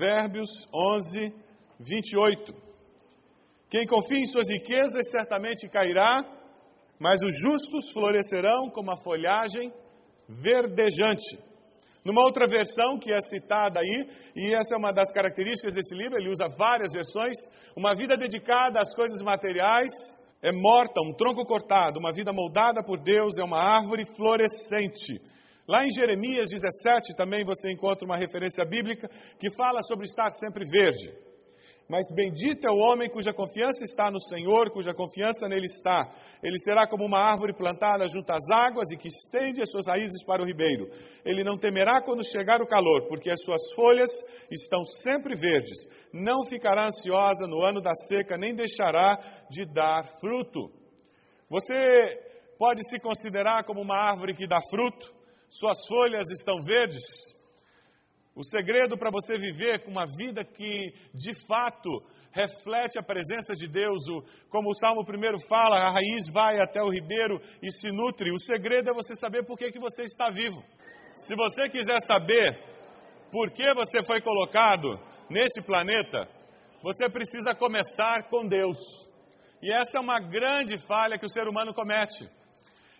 Provérbios 11, 28. Quem confia em suas riquezas certamente cairá, mas os justos florescerão como a folhagem verdejante. Numa outra versão que é citada aí, e essa é uma das características desse livro, ele usa várias versões, uma vida dedicada às coisas materiais é morta, um tronco cortado, uma vida moldada por Deus é uma árvore florescente. Lá em Jeremias 17 também você encontra uma referência bíblica que fala sobre estar sempre verde. Mas bendito é o homem cuja confiança está no Senhor, cuja confiança nele está. Ele será como uma árvore plantada junto às águas e que estende as suas raízes para o ribeiro. Ele não temerá quando chegar o calor, porque as suas folhas estão sempre verdes. Não ficará ansiosa no ano da seca, nem deixará de dar fruto. Você pode se considerar como uma árvore que dá fruto? Suas folhas estão verdes? O segredo para você viver com uma vida que de fato reflete a presença de Deus, o, como o Salmo primeiro fala, a raiz vai até o ribeiro e se nutre. O segredo é você saber por que, que você está vivo. Se você quiser saber por que você foi colocado nesse planeta, você precisa começar com Deus. E essa é uma grande falha que o ser humano comete.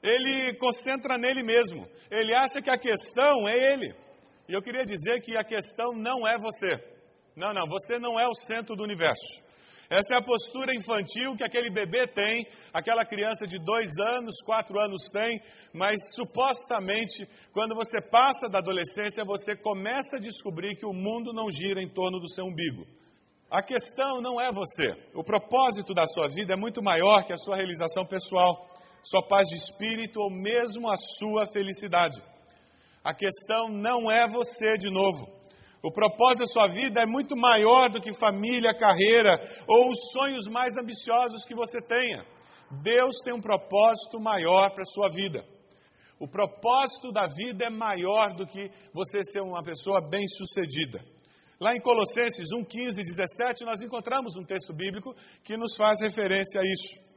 Ele concentra nele mesmo. Ele acha que a questão é ele. E eu queria dizer que a questão não é você. Não, não, você não é o centro do universo. Essa é a postura infantil que aquele bebê tem, aquela criança de dois anos, quatro anos tem, mas supostamente, quando você passa da adolescência, você começa a descobrir que o mundo não gira em torno do seu umbigo. A questão não é você. O propósito da sua vida é muito maior que a sua realização pessoal, sua paz de espírito ou mesmo a sua felicidade. A questão não é você de novo. O propósito da sua vida é muito maior do que família, carreira ou os sonhos mais ambiciosos que você tenha. Deus tem um propósito maior para a sua vida. O propósito da vida é maior do que você ser uma pessoa bem-sucedida. Lá em Colossenses 1, 15 e 17, nós encontramos um texto bíblico que nos faz referência a isso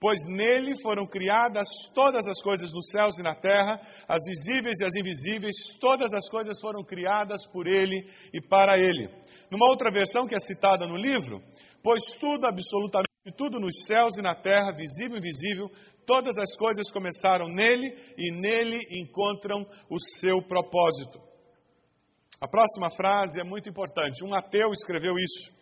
pois nele foram criadas todas as coisas nos céus e na terra, as visíveis e as invisíveis, todas as coisas foram criadas por ele e para ele. Numa outra versão que é citada no livro, pois tudo, absolutamente tudo nos céus e na terra, visível e invisível, todas as coisas começaram nele e nele encontram o seu propósito. A próxima frase é muito importante. Um ateu escreveu isso.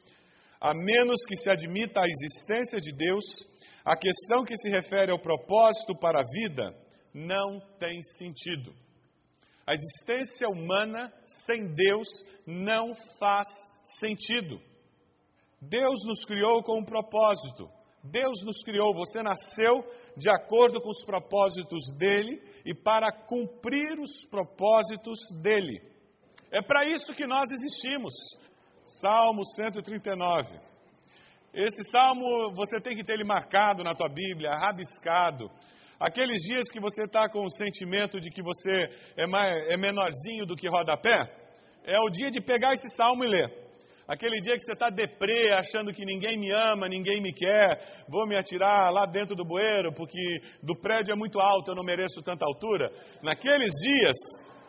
A menos que se admita a existência de Deus, a questão que se refere ao propósito para a vida não tem sentido. A existência humana sem Deus não faz sentido. Deus nos criou com um propósito. Deus nos criou, você nasceu de acordo com os propósitos dele e para cumprir os propósitos dele. É para isso que nós existimos. Salmo 139. Esse salmo você tem que ter ele marcado na tua Bíblia, rabiscado. Aqueles dias que você está com o sentimento de que você é, mais, é menorzinho do que rodapé, é o dia de pegar esse salmo e ler. Aquele dia que você está deprê, achando que ninguém me ama, ninguém me quer, vou me atirar lá dentro do bueiro, porque do prédio é muito alto, eu não mereço tanta altura. Naqueles dias,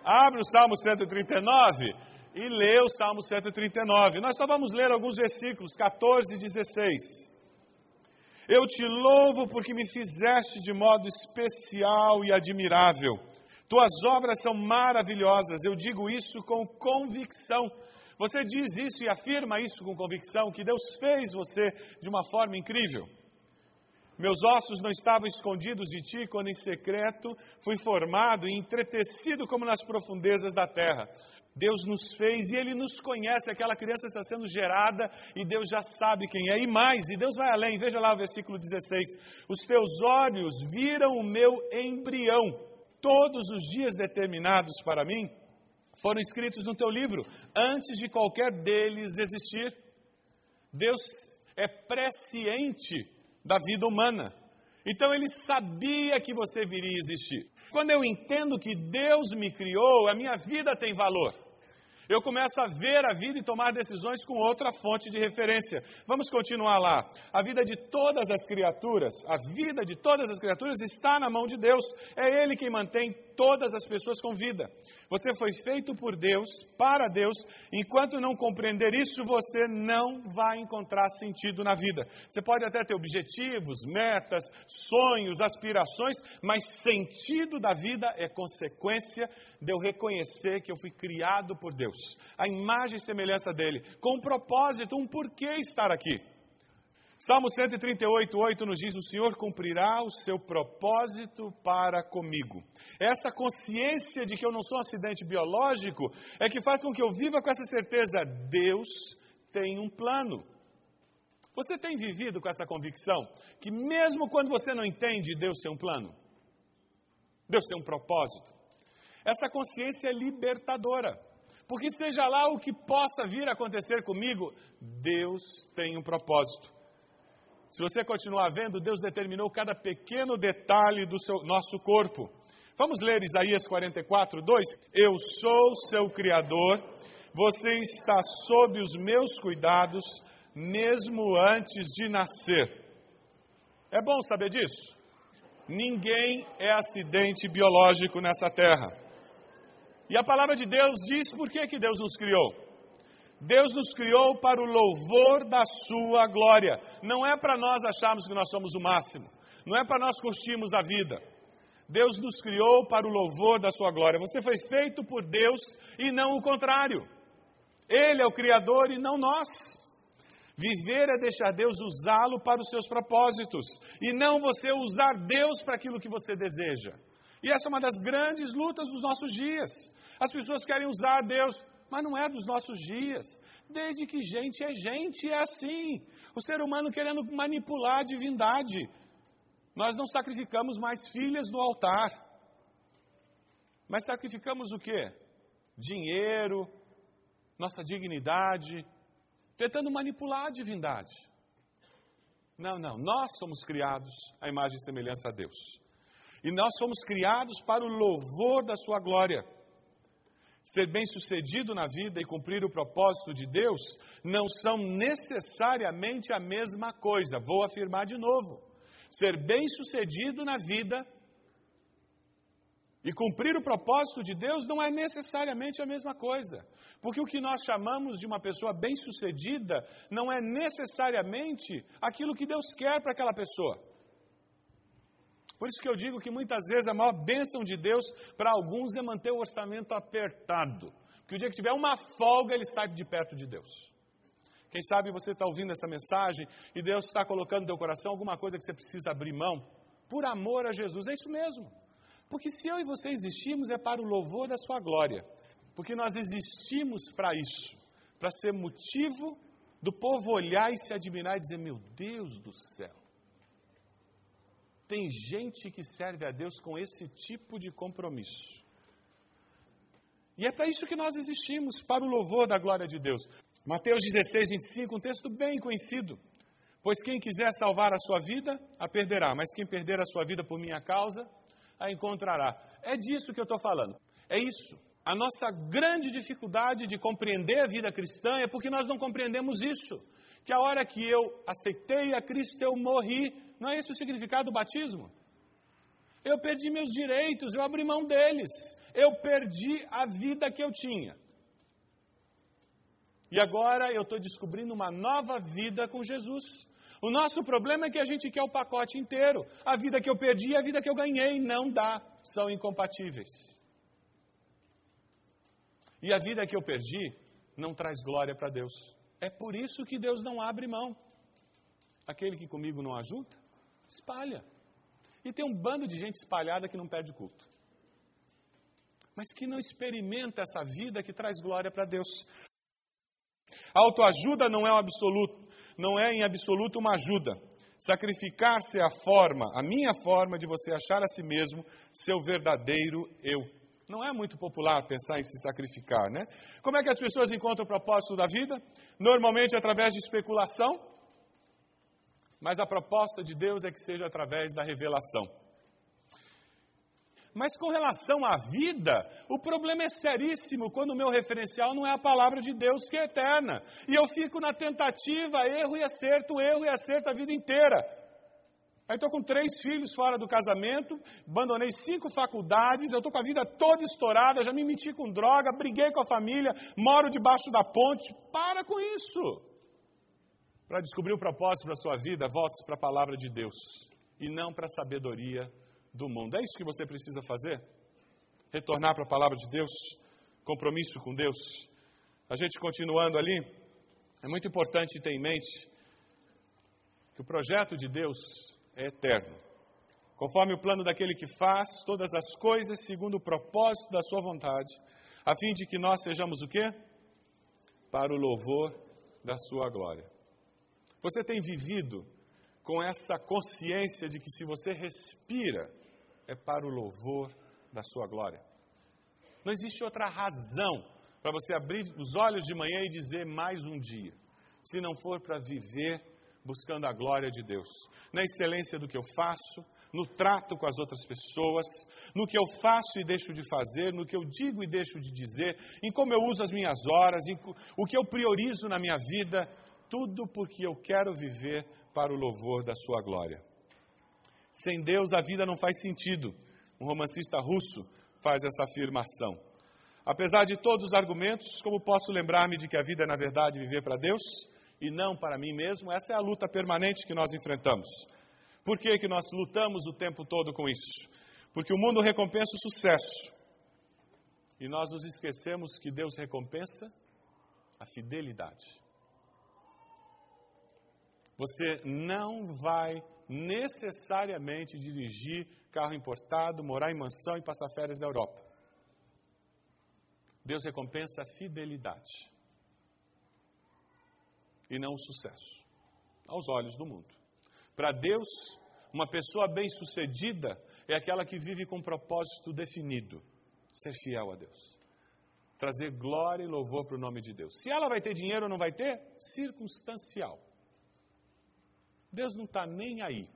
abre o Salmo 139 e lê o Salmo 139. Nós só vamos ler alguns versículos, 14 e 16. Eu te louvo porque me fizeste de modo especial e admirável. Tuas obras são maravilhosas, eu digo isso com convicção você diz isso e afirma isso com convicção, que Deus fez você de uma forma incrível. Meus ossos não estavam escondidos de ti quando em secreto fui formado e entretecido como nas profundezas da terra. Deus nos fez e Ele nos conhece. Aquela criança está sendo gerada e Deus já sabe quem é. E mais, e Deus vai além. Veja lá o versículo 16: Os teus olhos viram o meu embrião, todos os dias determinados para mim foram escritos no teu livro antes de qualquer deles existir. Deus é presciente da vida humana. Então ele sabia que você viria existir. Quando eu entendo que Deus me criou, a minha vida tem valor eu começo a ver a vida e tomar decisões com outra fonte de referência. Vamos continuar lá. A vida de todas as criaturas, a vida de todas as criaturas está na mão de Deus. É Ele quem mantém todas as pessoas com vida. Você foi feito por Deus, para Deus. Enquanto não compreender isso, você não vai encontrar sentido na vida. Você pode até ter objetivos, metas, sonhos, aspirações, mas sentido da vida é consequência de eu reconhecer que eu fui criado por Deus, a imagem e semelhança dele, com um propósito, um porquê estar aqui. Salmo 138, 8 nos diz: O Senhor cumprirá o seu propósito para comigo. Essa consciência de que eu não sou um acidente biológico é que faz com que eu viva com essa certeza: Deus tem um plano. Você tem vivido com essa convicção que, mesmo quando você não entende, Deus tem um plano? Deus tem um propósito. Essa consciência é libertadora. Porque seja lá o que possa vir a acontecer comigo, Deus tem um propósito. Se você continuar vendo, Deus determinou cada pequeno detalhe do seu, nosso corpo. Vamos ler Isaías 44, 2? Eu sou seu Criador, você está sob os meus cuidados, mesmo antes de nascer. É bom saber disso? Ninguém é acidente biológico nessa terra. E a palavra de Deus diz por que, que Deus nos criou. Deus nos criou para o louvor da Sua glória. Não é para nós acharmos que nós somos o máximo. Não é para nós curtirmos a vida. Deus nos criou para o louvor da Sua glória. Você foi feito por Deus e não o contrário. Ele é o Criador e não nós. Viver é deixar Deus usá-lo para os seus propósitos e não você usar Deus para aquilo que você deseja. E essa é uma das grandes lutas dos nossos dias. As pessoas querem usar Deus, mas não é dos nossos dias. Desde que gente é gente, é assim. O ser humano querendo manipular a divindade. Nós não sacrificamos mais filhas no altar. Mas sacrificamos o quê? Dinheiro, nossa dignidade, tentando manipular a divindade. Não, não, nós somos criados à imagem e semelhança a Deus. E nós somos criados para o louvor da Sua glória. Ser bem-sucedido na vida e cumprir o propósito de Deus não são necessariamente a mesma coisa. Vou afirmar de novo. Ser bem-sucedido na vida e cumprir o propósito de Deus não é necessariamente a mesma coisa. Porque o que nós chamamos de uma pessoa bem-sucedida não é necessariamente aquilo que Deus quer para aquela pessoa. Por isso que eu digo que muitas vezes a maior bênção de Deus para alguns é manter o orçamento apertado. Porque o dia que tiver uma folga, ele sai de perto de Deus. Quem sabe você está ouvindo essa mensagem e Deus está colocando no teu coração alguma coisa que você precisa abrir mão. Por amor a Jesus, é isso mesmo. Porque se eu e você existimos é para o louvor da sua glória. Porque nós existimos para isso, para ser motivo do povo olhar e se admirar e dizer: Meu Deus do céu, tem gente que serve a Deus com esse tipo de compromisso. E é para isso que nós existimos, para o louvor da glória de Deus. Mateus 16, 25, um texto bem conhecido. Pois quem quiser salvar a sua vida, a perderá, mas quem perder a sua vida por minha causa, a encontrará. É disso que eu estou falando. É isso. A nossa grande dificuldade de compreender a vida cristã é porque nós não compreendemos isso. Que a hora que eu aceitei a Cristo, eu morri. Não é esse o significado do batismo? Eu perdi meus direitos, eu abri mão deles. Eu perdi a vida que eu tinha. E agora eu estou descobrindo uma nova vida com Jesus. O nosso problema é que a gente quer o pacote inteiro. A vida que eu perdi e a vida que eu ganhei não dá, são incompatíveis. E a vida que eu perdi não traz glória para Deus. É por isso que Deus não abre mão. Aquele que comigo não ajuda, espalha. E tem um bando de gente espalhada que não perde culto. Mas que não experimenta essa vida que traz glória para Deus. A autoajuda não é um absoluto, não é em absoluto uma ajuda. Sacrificar-se é a forma, a minha forma de você achar a si mesmo seu verdadeiro eu. Não é muito popular pensar em se sacrificar, né? Como é que as pessoas encontram o propósito da vida? Normalmente através de especulação, mas a proposta de Deus é que seja através da revelação. Mas com relação à vida, o problema é seríssimo quando o meu referencial não é a palavra de Deus que é eterna. E eu fico na tentativa, erro e acerto, erro e acerto a vida inteira. Aí estou com três filhos fora do casamento, abandonei cinco faculdades, eu estou com a vida toda estourada, já me meti com droga, briguei com a família, moro debaixo da ponte. Para com isso! Para descobrir o propósito para a sua vida, volte-se para a palavra de Deus e não para a sabedoria do mundo. É isso que você precisa fazer? Retornar para a palavra de Deus, compromisso com Deus. A gente continuando ali, é muito importante ter em mente que o projeto de Deus é eterno. Conforme o plano daquele que faz todas as coisas segundo o propósito da sua vontade, a fim de que nós sejamos o quê? Para o louvor da sua glória. Você tem vivido com essa consciência de que se você respira, é para o louvor da sua glória. Não existe outra razão para você abrir os olhos de manhã e dizer mais um dia, se não for para viver buscando a glória de Deus, na excelência do que eu faço, no trato com as outras pessoas, no que eu faço e deixo de fazer, no que eu digo e deixo de dizer, em como eu uso as minhas horas, em o que eu priorizo na minha vida, tudo porque eu quero viver para o louvor da sua glória. Sem Deus a vida não faz sentido. Um romancista russo faz essa afirmação. Apesar de todos os argumentos, como posso lembrar-me de que a vida é, na verdade, viver para Deus e não para mim mesmo? Essa é a luta permanente que nós enfrentamos. Por que, que nós lutamos o tempo todo com isso? Porque o mundo recompensa o sucesso. E nós nos esquecemos que Deus recompensa a fidelidade. Você não vai necessariamente dirigir carro importado, morar em mansão e passar férias na Europa. Deus recompensa a fidelidade e não o sucesso, aos olhos do mundo. Para Deus, uma pessoa bem-sucedida é aquela que vive com um propósito definido: ser fiel a Deus. Trazer glória e louvor para o nome de Deus. Se ela vai ter dinheiro ou não vai ter, circunstancial. Deus não está nem aí.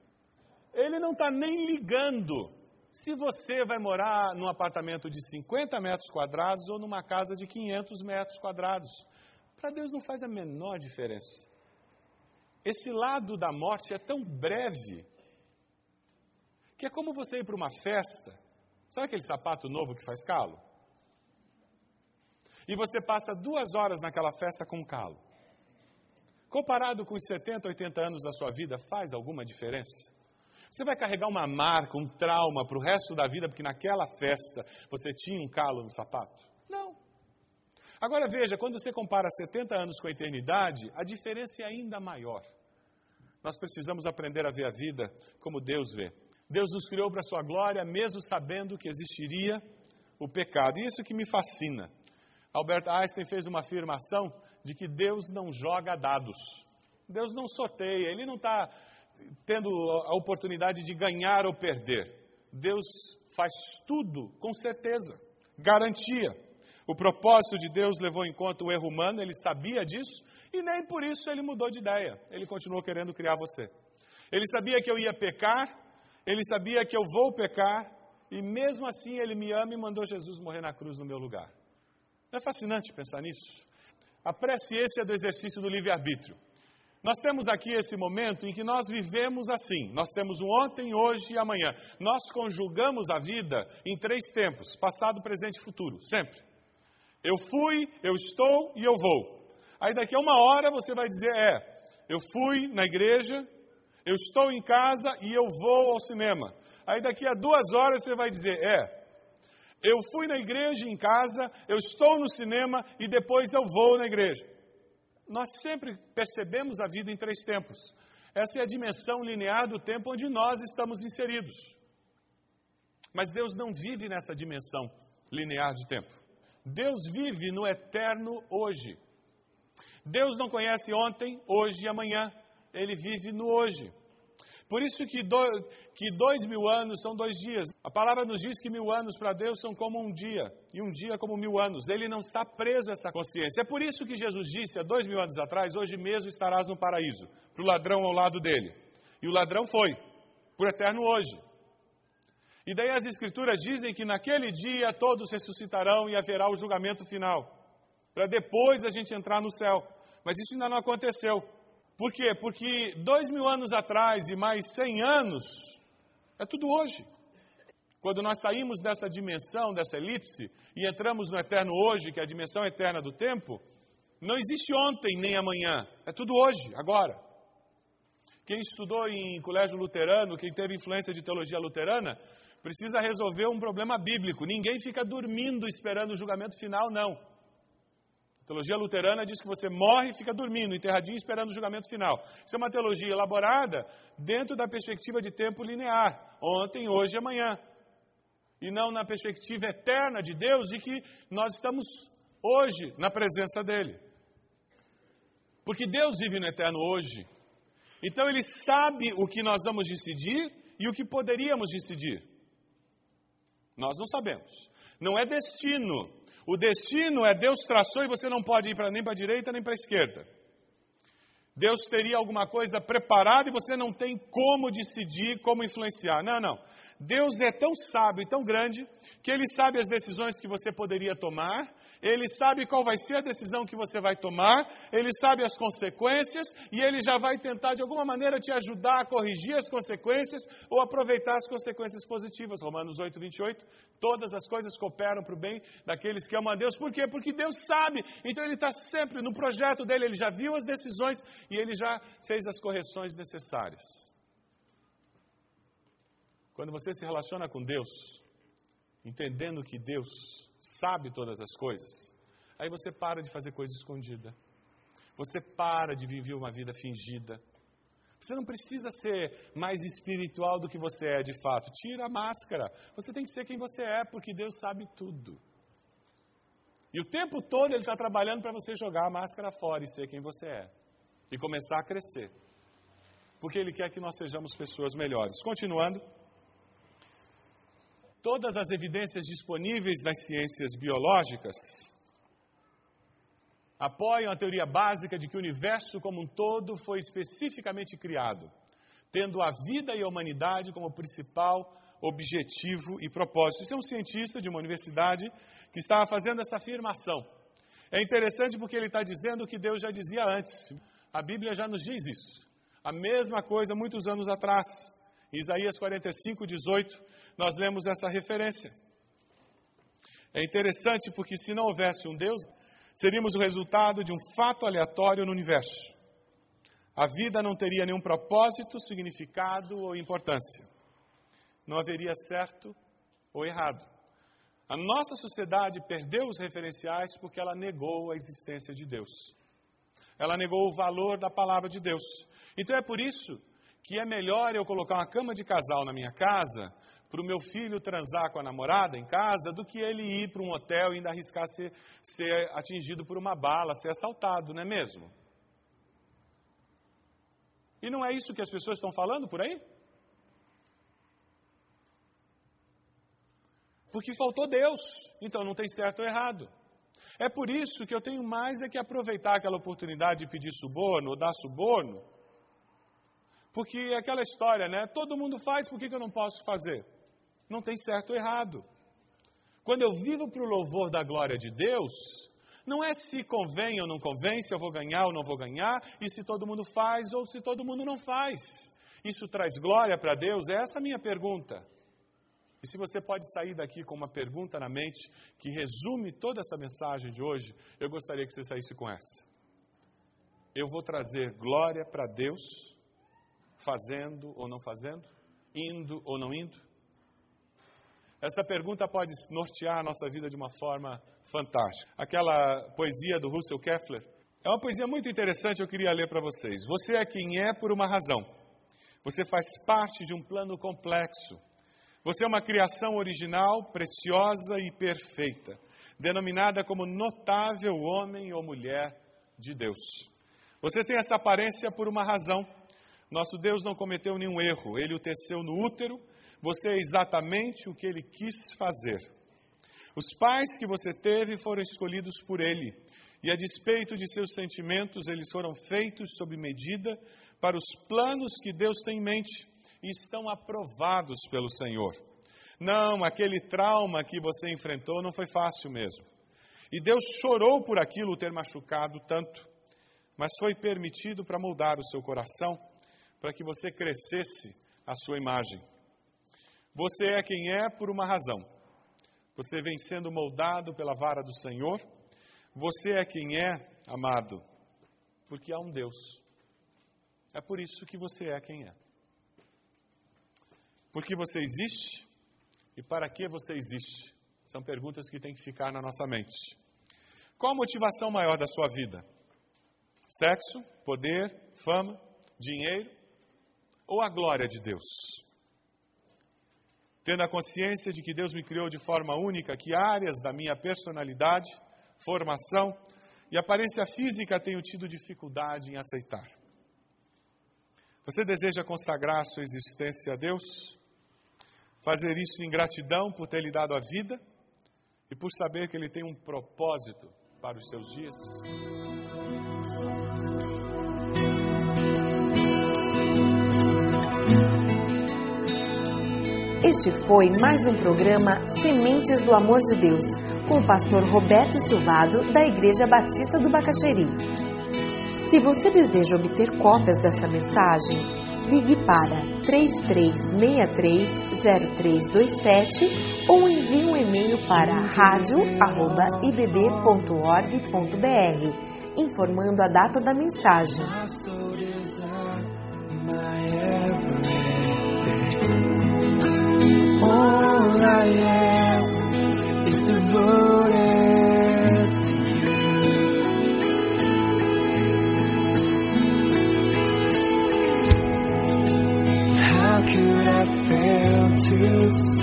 Ele não está nem ligando se você vai morar num apartamento de 50 metros quadrados ou numa casa de 500 metros quadrados. Para Deus não faz a menor diferença. Esse lado da morte é tão breve que é como você ir para uma festa. Sabe aquele sapato novo que faz calo? E você passa duas horas naquela festa com calo. Comparado com os 70, 80 anos da sua vida, faz alguma diferença? Você vai carregar uma marca, um trauma para o resto da vida, porque naquela festa você tinha um calo no sapato? Não. Agora veja, quando você compara 70 anos com a eternidade, a diferença é ainda maior. Nós precisamos aprender a ver a vida como Deus vê. Deus nos criou para a sua glória, mesmo sabendo que existiria o pecado. E isso que me fascina. Albert Einstein fez uma afirmação de que Deus não joga dados. Deus não sorteia, Ele não está tendo a oportunidade de ganhar ou perder. Deus faz tudo com certeza, garantia. O propósito de Deus levou em conta o erro humano, ele sabia disso e nem por isso ele mudou de ideia. Ele continuou querendo criar você. Ele sabia que eu ia pecar, ele sabia que eu vou pecar e mesmo assim ele me ama e mandou Jesus morrer na cruz no meu lugar. Não é fascinante pensar nisso? A é do exercício do livre-arbítrio. Nós temos aqui esse momento em que nós vivemos assim. Nós temos o ontem, hoje e amanhã. Nós conjugamos a vida em três tempos: passado, presente e futuro, sempre. Eu fui, eu estou e eu vou. Aí daqui a uma hora você vai dizer: é, eu fui na igreja, eu estou em casa e eu vou ao cinema. Aí daqui a duas horas você vai dizer: é, eu fui na igreja em casa, eu estou no cinema e depois eu vou na igreja nós sempre percebemos a vida em três tempos. Essa é a dimensão linear do tempo onde nós estamos inseridos. Mas Deus não vive nessa dimensão linear de tempo. Deus vive no eterno hoje. Deus não conhece ontem, hoje e amanhã. Ele vive no hoje. Por isso que, do, que dois mil anos são dois dias. A palavra nos diz que mil anos para Deus são como um dia, e um dia como mil anos. Ele não está preso a essa consciência. É por isso que Jesus disse há dois mil anos atrás: Hoje mesmo estarás no paraíso, para o ladrão ao lado dele. E o ladrão foi, por eterno hoje. E daí as Escrituras dizem que naquele dia todos ressuscitarão e haverá o julgamento final, para depois a gente entrar no céu. Mas isso ainda não aconteceu. Por quê? Porque dois mil anos atrás e mais cem anos é tudo hoje. Quando nós saímos dessa dimensão, dessa elipse, e entramos no eterno hoje, que é a dimensão eterna do tempo, não existe ontem nem amanhã, é tudo hoje, agora. Quem estudou em colégio luterano, quem teve influência de teologia luterana, precisa resolver um problema bíblico. Ninguém fica dormindo esperando o julgamento final, não. Teologia luterana diz que você morre e fica dormindo, enterradinho, esperando o julgamento final. Isso é uma teologia elaborada dentro da perspectiva de tempo linear, ontem, hoje e amanhã. E não na perspectiva eterna de Deus, de que nós estamos hoje na presença dEle. Porque Deus vive no eterno hoje. Então Ele sabe o que nós vamos decidir e o que poderíamos decidir. Nós não sabemos. Não é destino o destino é Deus traçou e você não pode ir pra, nem para a direita nem para a esquerda. Deus teria alguma coisa preparada e você não tem como decidir, como influenciar. Não, não. Deus é tão sábio e tão grande que Ele sabe as decisões que você poderia tomar, Ele sabe qual vai ser a decisão que você vai tomar, Ele sabe as consequências e Ele já vai tentar de alguma maneira te ajudar a corrigir as consequências ou aproveitar as consequências positivas. Romanos 8, 28. Todas as coisas cooperam para o bem daqueles que amam a Deus. Por quê? Porque Deus sabe. Então Ele está sempre no projeto dele, Ele já viu as decisões e Ele já fez as correções necessárias. Quando você se relaciona com Deus, entendendo que Deus sabe todas as coisas, aí você para de fazer coisa escondida. Você para de viver uma vida fingida. Você não precisa ser mais espiritual do que você é de fato. Tira a máscara. Você tem que ser quem você é, porque Deus sabe tudo. E o tempo todo Ele está trabalhando para você jogar a máscara fora e ser quem você é. E começar a crescer. Porque Ele quer que nós sejamos pessoas melhores. Continuando todas as evidências disponíveis nas ciências biológicas apoiam a teoria básica de que o universo como um todo foi especificamente criado, tendo a vida e a humanidade como principal objetivo e propósito. Isso é um cientista de uma universidade que estava fazendo essa afirmação. É interessante porque ele está dizendo o que Deus já dizia antes. A Bíblia já nos diz isso. A mesma coisa muitos anos atrás. Isaías 45, 18, nós lemos essa referência. É interessante porque se não houvesse um Deus, seríamos o resultado de um fato aleatório no universo. A vida não teria nenhum propósito, significado ou importância. Não haveria certo ou errado. A nossa sociedade perdeu os referenciais porque ela negou a existência de Deus. Ela negou o valor da palavra de Deus. Então é por isso que é melhor eu colocar uma cama de casal na minha casa para o meu filho transar com a namorada em casa do que ele ir para um hotel e ainda arriscar ser, ser atingido por uma bala, ser assaltado, não é mesmo? E não é isso que as pessoas estão falando por aí? Porque faltou Deus, então não tem certo ou errado. É por isso que eu tenho mais é que aproveitar aquela oportunidade de pedir suborno ou dar suborno, porque é aquela história, né? Todo mundo faz, por que, que eu não posso fazer? Não tem certo ou errado. Quando eu vivo para o louvor da glória de Deus, não é se convém ou não convém, se eu vou ganhar ou não vou ganhar, e se todo mundo faz ou se todo mundo não faz. Isso traz glória para Deus? É essa a minha pergunta. E se você pode sair daqui com uma pergunta na mente que resume toda essa mensagem de hoje, eu gostaria que você saísse com essa. Eu vou trazer glória para Deus, fazendo ou não fazendo, indo ou não indo? Essa pergunta pode nortear a nossa vida de uma forma fantástica. Aquela poesia do Russell Keffler é uma poesia muito interessante, eu queria ler para vocês. Você é quem é por uma razão. Você faz parte de um plano complexo você é uma criação original, preciosa e perfeita, denominada como notável homem ou mulher de Deus. Você tem essa aparência por uma razão. Nosso Deus não cometeu nenhum erro, ele o teceu no útero, você é exatamente o que ele quis fazer. Os pais que você teve foram escolhidos por ele, e a despeito de seus sentimentos, eles foram feitos sob medida para os planos que Deus tem em mente e estão aprovados pelo Senhor. Não, aquele trauma que você enfrentou não foi fácil mesmo. E Deus chorou por aquilo ter machucado tanto, mas foi permitido para moldar o seu coração, para que você crescesse a sua imagem. Você é quem é por uma razão. Você vem sendo moldado pela vara do Senhor. Você é quem é, amado, porque há um Deus. É por isso que você é quem é. Porque você existe e para que você existe? São perguntas que têm que ficar na nossa mente. Qual a motivação maior da sua vida? Sexo, poder, fama, dinheiro ou a glória de Deus? Tendo a consciência de que Deus me criou de forma única, que áreas da minha personalidade, formação e aparência física tenho tido dificuldade em aceitar. Você deseja consagrar sua existência a Deus? fazer isso em gratidão por ter lhe dado a vida e por saber que Ele tem um propósito para os seus dias. Este foi mais um programa Sementes do Amor de Deus, com o pastor Roberto Silvado, da Igreja Batista do Bacaxeri. Se você deseja obter cópias dessa mensagem, ligue para 33630327 ou envie um e-mail para radio@ibb.org.br informando a data da mensagem. all I am is devoted to you. How could I fail to? see?